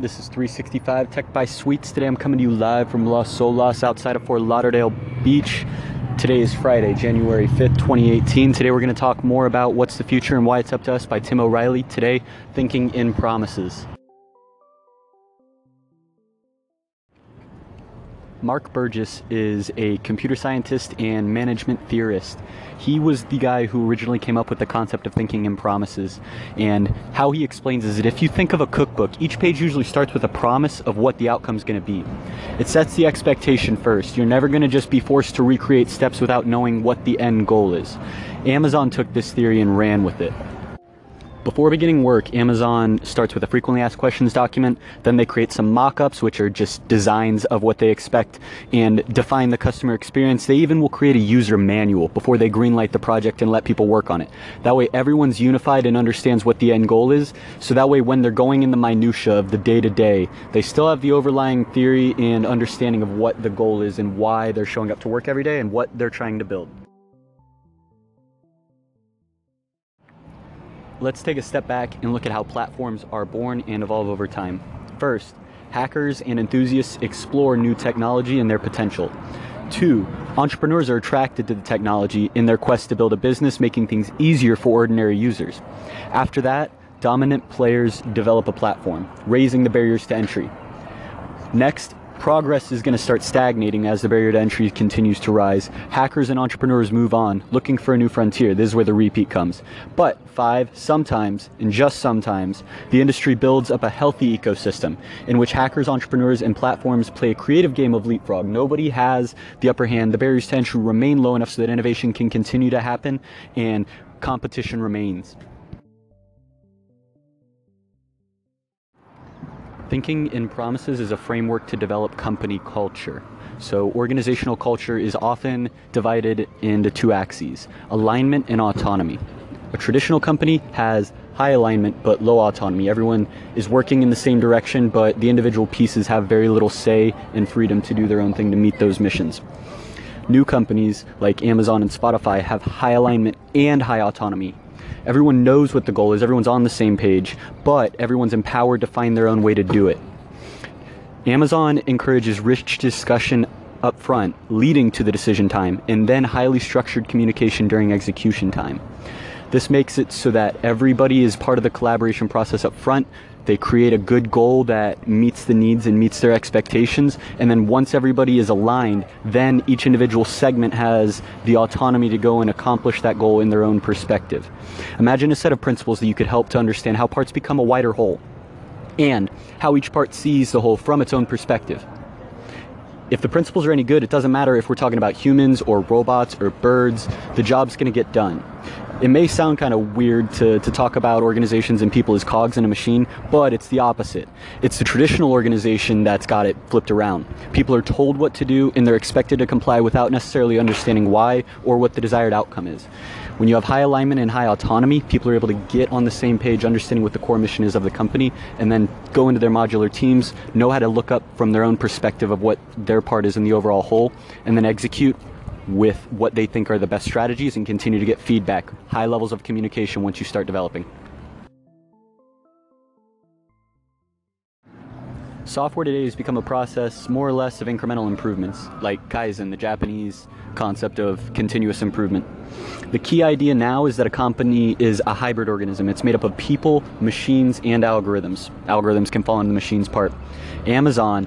This is 365 Tech by Sweets. Today I'm coming to you live from Las Olas outside of Fort Lauderdale Beach. Today is Friday, January 5th, 2018. Today we're going to talk more about what's the future and why it's up to us by Tim O'Reilly. Today, Thinking in Promises. Mark Burgess is a computer scientist and management theorist. He was the guy who originally came up with the concept of thinking in promises. And how he explains is that if you think of a cookbook, each page usually starts with a promise of what the outcome is going to be. It sets the expectation first. You're never going to just be forced to recreate steps without knowing what the end goal is. Amazon took this theory and ran with it. Before beginning work, Amazon starts with a frequently asked questions document. Then they create some mock-ups, which are just designs of what they expect and define the customer experience. They even will create a user manual before they greenlight the project and let people work on it. That way everyone's unified and understands what the end goal is. So that way when they're going in the minutia of the day-to-day, they still have the overlying theory and understanding of what the goal is and why they're showing up to work every day and what they're trying to build. Let's take a step back and look at how platforms are born and evolve over time. First, hackers and enthusiasts explore new technology and their potential. Two, entrepreneurs are attracted to the technology in their quest to build a business, making things easier for ordinary users. After that, dominant players develop a platform, raising the barriers to entry. Next, progress is going to start stagnating as the barrier to entry continues to rise. Hackers and entrepreneurs move on, looking for a new frontier. This is where the repeat comes. But five, sometimes, and just sometimes, the industry builds up a healthy ecosystem in which hackers, entrepreneurs, and platforms play a creative game of leapfrog. Nobody has the upper hand. The barriers to entry remain low enough so that innovation can continue to happen and competition remains. Thinking in promises is a framework to develop company culture. So, organizational culture is often divided into two axes alignment and autonomy. A traditional company has high alignment but low autonomy. Everyone is working in the same direction, but the individual pieces have very little say and freedom to do their own thing to meet those missions. New companies like Amazon and Spotify have high alignment and high autonomy. Everyone knows what the goal is, everyone's on the same page, but everyone's empowered to find their own way to do it. Amazon encourages rich discussion up front, leading to the decision time, and then highly structured communication during execution time. This makes it so that everybody is part of the collaboration process up front. They create a good goal that meets the needs and meets their expectations. And then once everybody is aligned, then each individual segment has the autonomy to go and accomplish that goal in their own perspective. Imagine a set of principles that you could help to understand how parts become a wider whole and how each part sees the whole from its own perspective. If the principles are any good, it doesn't matter if we're talking about humans or robots or birds, the job's going to get done it may sound kind of weird to, to talk about organizations and people as cogs in a machine, but it's the opposite. It's the traditional organization that's got it flipped around. People are told what to do and they're expected to comply without necessarily understanding why or what the desired outcome is. When you have high alignment and high autonomy, people are able to get on the same page, understanding what the core mission is of the company, and then go into their modular teams, know how to look up from their own perspective of what their part is in the overall whole, and then execute with what they think are the best strategies and continue to get feedback, high levels of communication once you start developing. Software today has become a process more or less of incremental improvements, like Kaizen, the Japanese concept of continuous improvement. The key idea now is that a company is a hybrid organism. It's made up of people, machines, and algorithms. Algorithms can fall into the machines part. Amazon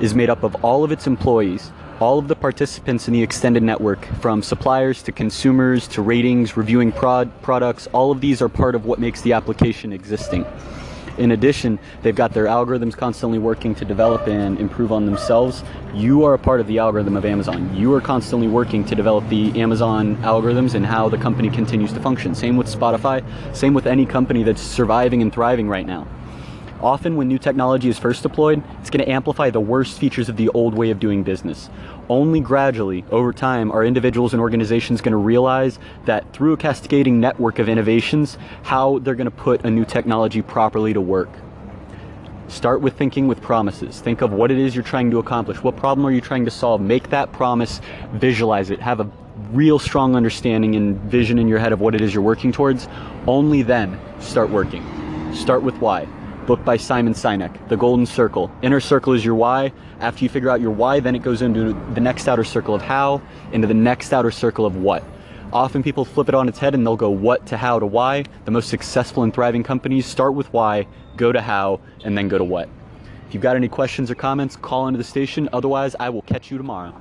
is made up of all of its employees, all of the participants in the extended network, from suppliers to consumers to ratings, reviewing prod products, all of these are part of what makes the application existing. In addition, they've got their algorithms constantly working to develop and improve on themselves. You are a part of the algorithm of Amazon. You are constantly working to develop the Amazon algorithms and how the company continues to function. Same with Spotify, same with any company that's surviving and thriving right now. Often when new technology is first deployed, it's going to amplify the worst features of the old way of doing business. Only gradually, over time, are individuals and organizations going to realize that through a cascading network of innovations, how they're going to put a new technology properly to work. Start with thinking with promises. Think of what it is you're trying to accomplish. What problem are you trying to solve? Make that promise, visualize it, have a real strong understanding and vision in your head of what it is you're working towards. Only then start working. Start with why book by Simon Sinek, The Golden Circle. Inner circle is your why. After you figure out your why, then it goes into the next outer circle of how, into the next outer circle of what. Often people flip it on its head and they'll go what to how to why. The most successful and thriving companies start with why, go to how, and then go to what. If you've got any questions or comments, call into the station. Otherwise, I will catch you tomorrow.